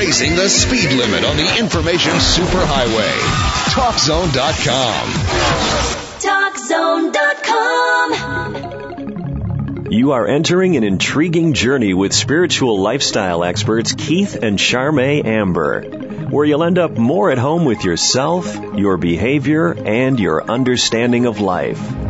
raising the speed limit on the information superhighway. TalkZone.com. TalkZone.com. You are entering an intriguing journey with spiritual lifestyle experts Keith and Charme Amber, where you'll end up more at home with yourself, your behavior, and your understanding of life.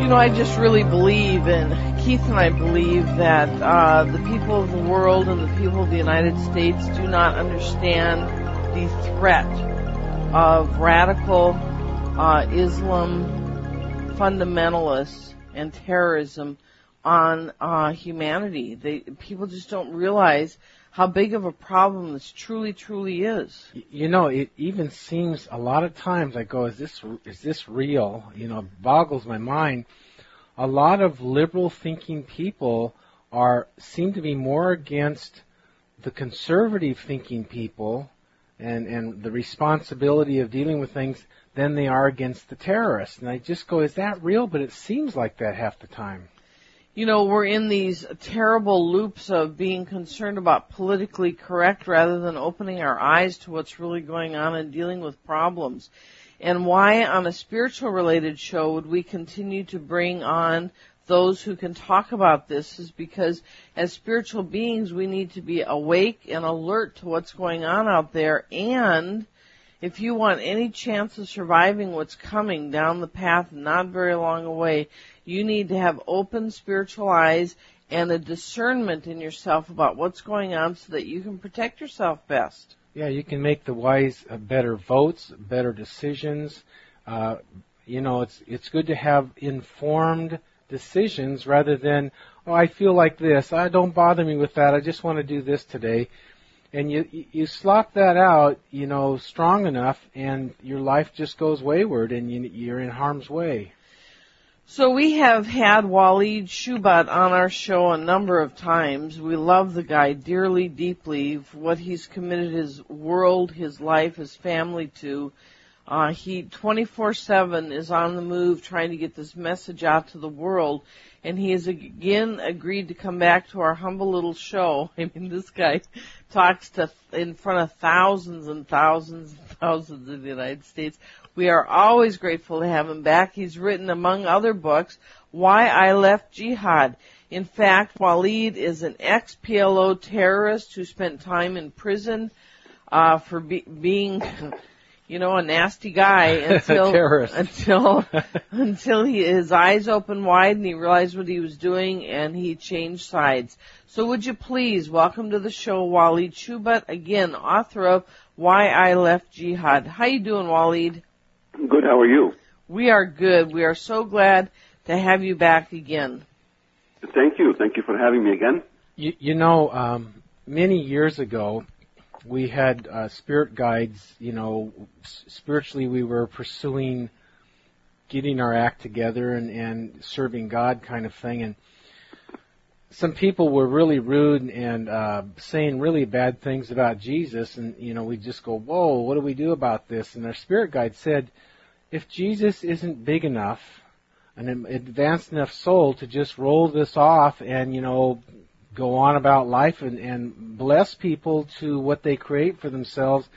You know, I just really believe, and Keith and I believe that uh, the people of the world and the people of the United States do not understand the threat of radical uh, Islam fundamentalists and terrorism on uh, humanity. They people just don't realize how big of a problem this truly, truly is. You know, it even seems a lot of times I go, is this is this real? You know, boggles my mind. A lot of liberal thinking people are seem to be more against the conservative thinking people and and the responsibility of dealing with things than they are against the terrorists. And I just go, is that real? But it seems like that half the time you know, we're in these terrible loops of being concerned about politically correct rather than opening our eyes to what's really going on and dealing with problems. And why on a spiritual related show would we continue to bring on those who can talk about this is because as spiritual beings we need to be awake and alert to what's going on out there and if you want any chance of surviving what's coming down the path not very long away, you need to have open spiritual eyes and a discernment in yourself about what's going on so that you can protect yourself best. Yeah, you can make the wise uh, better votes, better decisions. Uh, you know, it's it's good to have informed decisions rather than, oh, I feel like this. I don't bother me with that. I just want to do this today. And you you slop that out, you know, strong enough, and your life just goes wayward, and you, you're in harm's way. So we have had Walid Shoebat on our show a number of times. We love the guy dearly, deeply, what he's committed his world, his life, his family to. Uh, he 24-7 is on the move trying to get this message out to the world. And he has again agreed to come back to our humble little show. I mean, this guy talks to in front of thousands and thousands and thousands in the United States. We are always grateful to have him back. He's written, among other books, Why I Left Jihad. In fact, Walid is an ex-PLO terrorist who spent time in prison uh, for be- being, you know, a nasty guy until until until he, his eyes opened wide and he realized what he was doing and he changed sides. So would you please welcome to the show Walid Shoebat, again, author of Why I Left Jihad. How you doing, Walid? Good. How are you? We are good. We are so glad to have you back again. Thank you. Thank you for having me again. You, you know, um, many years ago, we had uh, spirit guides. You know, spiritually, we were pursuing getting our act together and, and serving God, kind of thing. And some people were really rude and uh, saying really bad things about Jesus, and you know, we just go, "Whoa, what do we do about this?" And our spirit guide said if Jesus isn't big enough, an advanced enough soul to just roll this off and, you know, go on about life and, and bless people to what they create for themselves,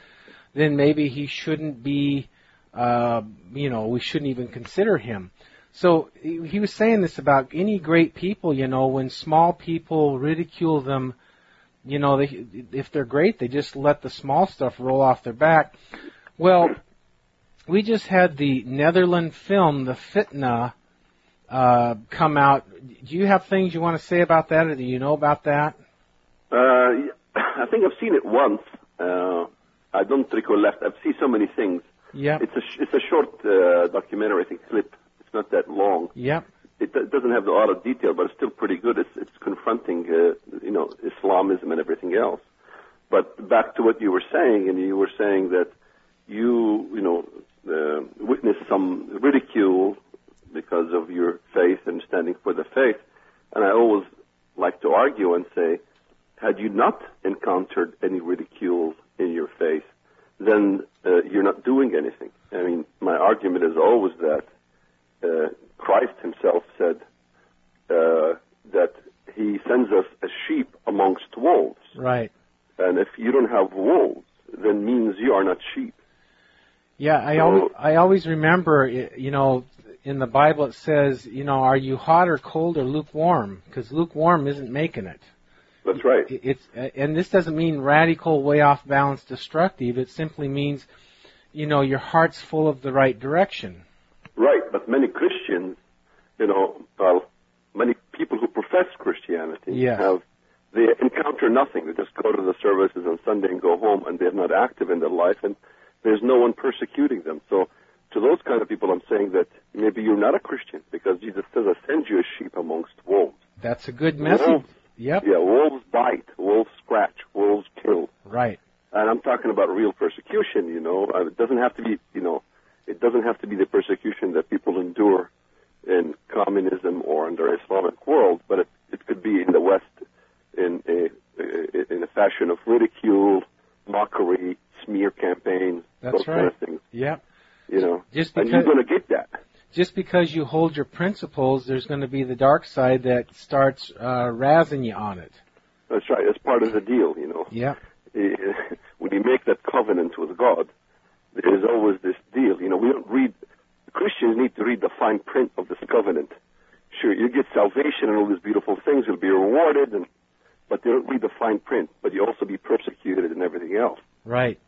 then maybe he shouldn't be, uh, you know, we shouldn't even consider him. So he was saying this about any great people, you know, when small people ridicule them, you know, they, if they're great, they just let the small stuff roll off their back. Well, we just had the Netherlands film, The Fitna, uh, come out. Do you have things you want to say about that, or do you know about that? Uh, I think I've seen it once. Uh, I don't recollect. I've seen so many things. Yeah. It's a sh- it's a short uh, documentary, I think, clip. It's not that long. Yep. It, it doesn't have a lot of detail, but it's still pretty good. It's it's confronting, uh, you know, Islamism and everything else. But back to what you were saying, and you were saying that you, you know, uh, witnessed some ridicule because of your faith and standing for the faith. And I always like to argue and say, had you not encountered any ridicule in your faith, then uh, you're not doing anything. I mean, my argument is always that uh, Christ himself said uh, that he sends us as sheep amongst wolves. Right. And if you don't have wolves, then means you are not sheep. Yeah, I So- always I always remember, you know, in the Bible it says, you know, are you hot or cold or lukewarm? Because lukewarm isn't making it. That's right. It's and this doesn't mean radical, way off balance, destructive. It simply means, you know, your heart's full of the right direction. Right, but many Christians, you know, well, many people who profess Christianity Yes. have they encounter nothing. They just go to the services on Sunday and go home, and they're not active in their life, and there's no one persecuting them. So, to those kind of people, I'm saying that maybe you're not a Christian because Jesus says, "I send you a sheep amongst wolves." That's a good message. Wolves, Yep. yeah, wolves bite, wolves scratch, wolves kill. Right. And I'm talking about real persecution, you know. Uh, It doesn't have to be, you know, it doesn't have to be the persecution that people endure in communism or under Islamic world, but it, it could be in the West in a, in a fashion of ridicule, mockery, smear campaigns, That's those kind right. of things, Yep. Just and you're going to get that. just because you hold your principles, there's going to be the dark side that starts uh, razzing you on it. That's right. It's part of the deal, you know. Yep. Eh, when you make that covenant with God, there is always this deal. You know, we don't read, Christians need to read the fine print of this covenant. Sure, you get salvation and all these beautiful things, you'll be rewarded, and, but they don't read the fine print, but you also be persecuted and everything else. Right.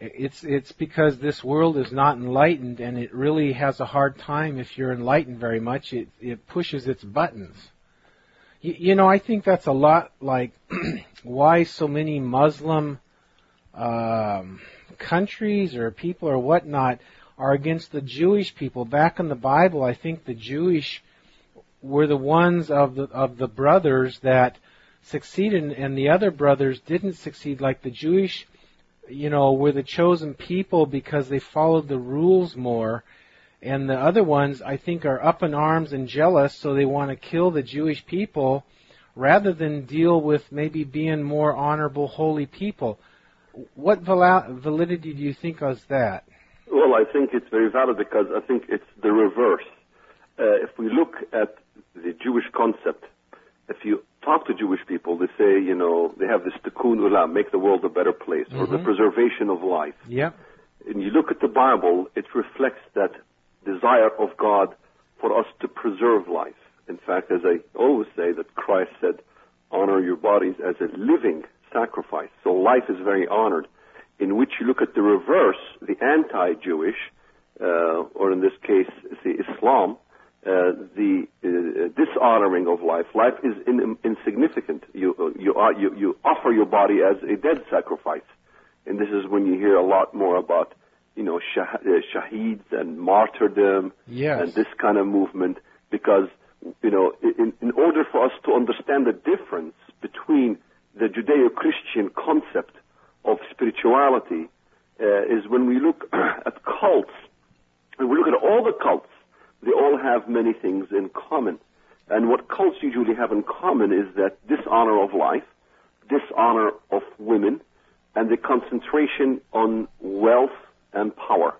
It's it's because this world is not enlightened, and it really has a hard time if you're enlightened very much. It it pushes its buttons. You, you know, I think that's a lot like why so many Muslim um, countries or people or whatnot are against the Jewish people. Back in the Bible, I think the Jewish were the ones of the of the brothers that succeeded, and the other brothers didn't succeed. Like the Jewish, you know, were the chosen people because they followed the rules more, and the other ones, I think, are up in arms and jealous, so they want to kill the Jewish people rather than deal with maybe being more honorable, holy people. What validity do you think is that? Well, I think it's very valid because I think it's the reverse. Uh, if we look at the Jewish concept, if you talk to Jewish people, they say, you know, they have this tikkun olam, make the world a better place, or the preservation of life. Yep. And you look at the Bible, it reflects that desire of God for us to preserve life. In fact, as I always say, that Christ said, honor your bodies as a living sacrifice. So life is very honored. In which you look at the reverse, the anti-Jewish, uh, or in this case, the Islam, uh, the uh, dishonoring of life. Life is in, insignificant. You, uh, you, are, you, you offer your body as a dead sacrifice. And this is when you hear a lot more about, you know, shah- uh, shaheeds and martyrdom Yes. and this kind of movement because, you know, in, in order for us to understand the difference between the Judeo-Christian concept of spirituality uh, is when we look at cults, and we look at all the cults, they all have many things in common. And what cults usually have in common is that dishonor of life, dishonor of women, and the concentration on wealth and power.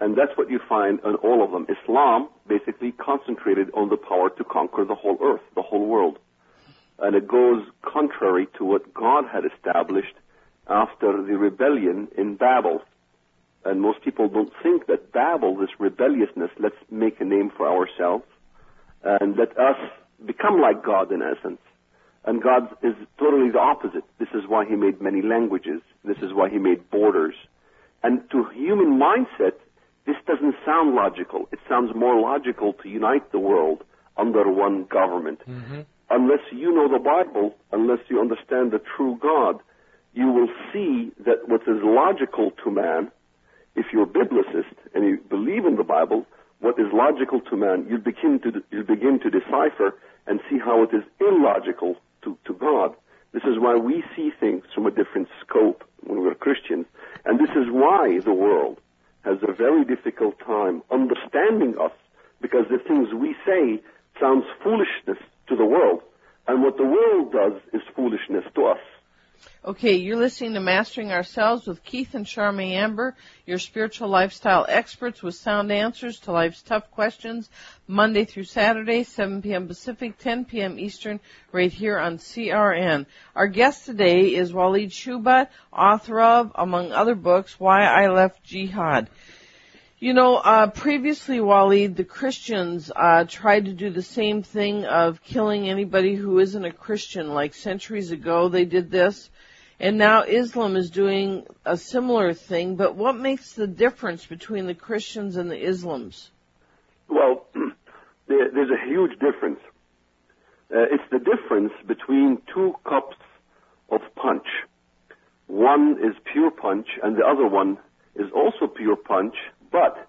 And that's what you find in all of them. Islam basically concentrated on the power to conquer the whole earth, the whole world. And it goes contrary to what God had established after the rebellion in Babel. And most people don't think that Babel, this rebelliousness, let's make a name for ourselves and let us become like God in essence. And God is totally the opposite. This is why He made many languages. This is why He made borders. And to human mindset, this doesn't sound logical. It sounds more logical to unite the world under one government. Mm-hmm. Unless you know the Bible, unless you understand the true God, you will see that what is logical to man, if you're a biblicist and you believe in the Bible, what is logical to man, you begin to you begin to decipher and see how it is illogical to, to God. This is why we see things from a different scope when we're Christians. And this is why the world has a very difficult time understanding us because the things we say sounds foolishness to the world. And what the world does is foolishness to us. Okay, you're listening to Mastering Ourselves with Keith and Charmaine Amber, your spiritual lifestyle experts with sound answers to life's tough questions, Monday through Saturday, 7 p.m. Pacific, 10 p.m. Eastern, right here on CRN. Our guest today is Walid Shoebat, author of, among other books, Why I Left Jihad. You know, uh, previously, Walid, the Christians uh, tried to do the same thing of killing anybody who isn't a Christian. Like centuries ago, they did this, and now Islam is doing a similar thing. But what makes the difference between the Christians and the Islams? Well, there, there's a huge difference. Uh, it's the difference between two cups of punch. One is pure punch, and the other one is also pure punch, but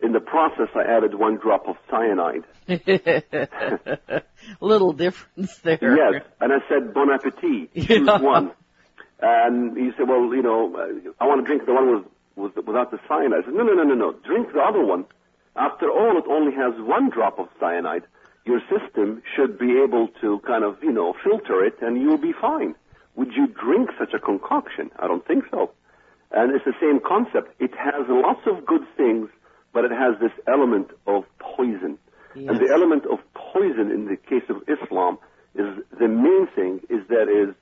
in the process, I added one drop of cyanide. Little difference there. Yes, and I said, bon appetit, choose Yeah. one. And he said, well, you know, uh, I want to drink the one with, with, without the cyanide. I said, no, no, no, no, no, drink the other one. After all, it only has one drop of cyanide. Your system should be able to kind of, you know, filter it and you'll be fine. Would you drink such a concoction? I don't think so. And it's the same concept. It has lots of good things, but it has this element of poison. And the element of poison in the case of Islam is the main thing is that is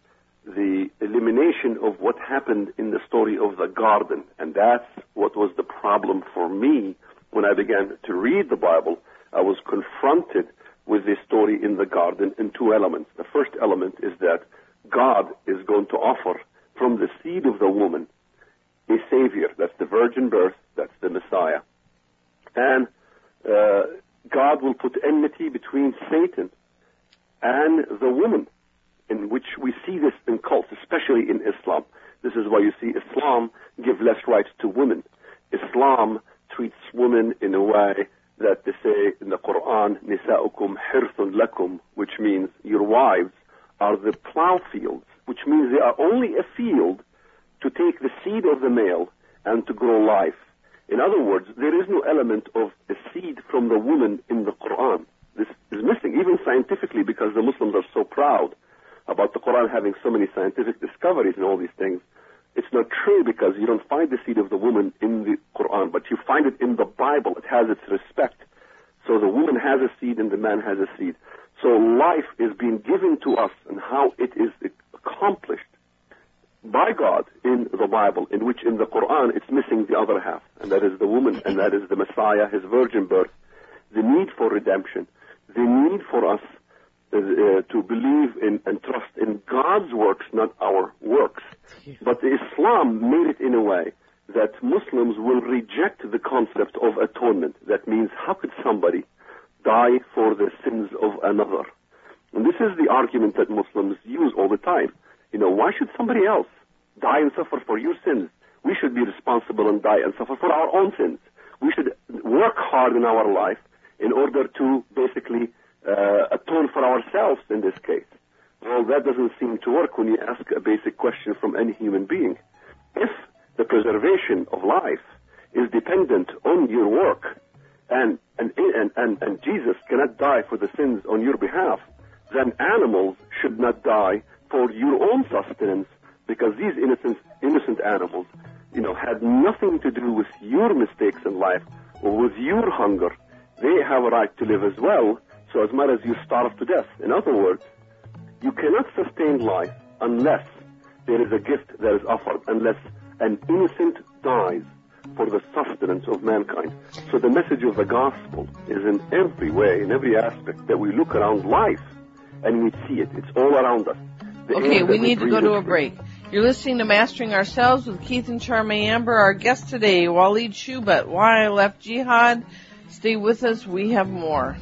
the elimination of what happened in the story of the garden. And that's what was the problem for me when I began to read the Bible. I was confronted with this story in the garden in two elements. The first element is that God is going to offer from the seed of the woman a savior. That's the virgin birth. That's the Messiah. And uh, God will put enmity between Satan and the woman, in which we see this in cults, especially in Islam. This is why you see Islam give less rights to women. Islam treats women in a way that they say in the Quran, "Nisa'ukum hirthun lakum," which means your wives are the plow fields, which means they are only a field to take the seed of the male and to grow life. In other words, there is no element of a seed from the woman in the Quran. This is missing, even scientifically, because the Muslims are so proud about the Quran having so many scientific discoveries and all these things. It's not true because you don't find the seed of the woman in the Quran, but you find it in the Bible. It has its respect. So the woman has a seed and the man has a seed. So life is being given to us and how it is accomplished by God in the Bible, in which in the Quran it's missing the other half, and that is the woman, and that is the Messiah, his virgin birth, the need for redemption, the need for us uh, to believe in and trust in God's works, not our works. But Islam made it in a way that Muslims will reject the concept of atonement. That means, how could somebody die for the sins of another? And this is the argument that Muslims use all the time. You know, why should somebody else die and suffer for your sins? We should be responsible and die and suffer for our own sins. We should work hard in our life in order to basically uh, atone for ourselves in this case. Well, that doesn't seem to work when you ask a basic question from any human being. If the preservation of life is dependent on your work, and, and, and, and, and Jesus cannot die for the sins on your behalf, then animals should not die for your own sustenance because these innocent, innocent animals, you know, had nothing to do with your mistakes in life or with your hunger. They have a right to live as well, so as much as you starve to death. In other words, you cannot sustain life unless there is a gift that is offered, unless an innocent dies for the sustenance of mankind. So the message of the gospel is in every way, in every aspect that we look around life and we see it. It's all around us. The Okay, we need to go to a break. You're listening to Mastering Ourselves with Keith and Charmaine Amber. Our guest today, Walid Shoebat. Why I left jihad. Stay with us. We have more.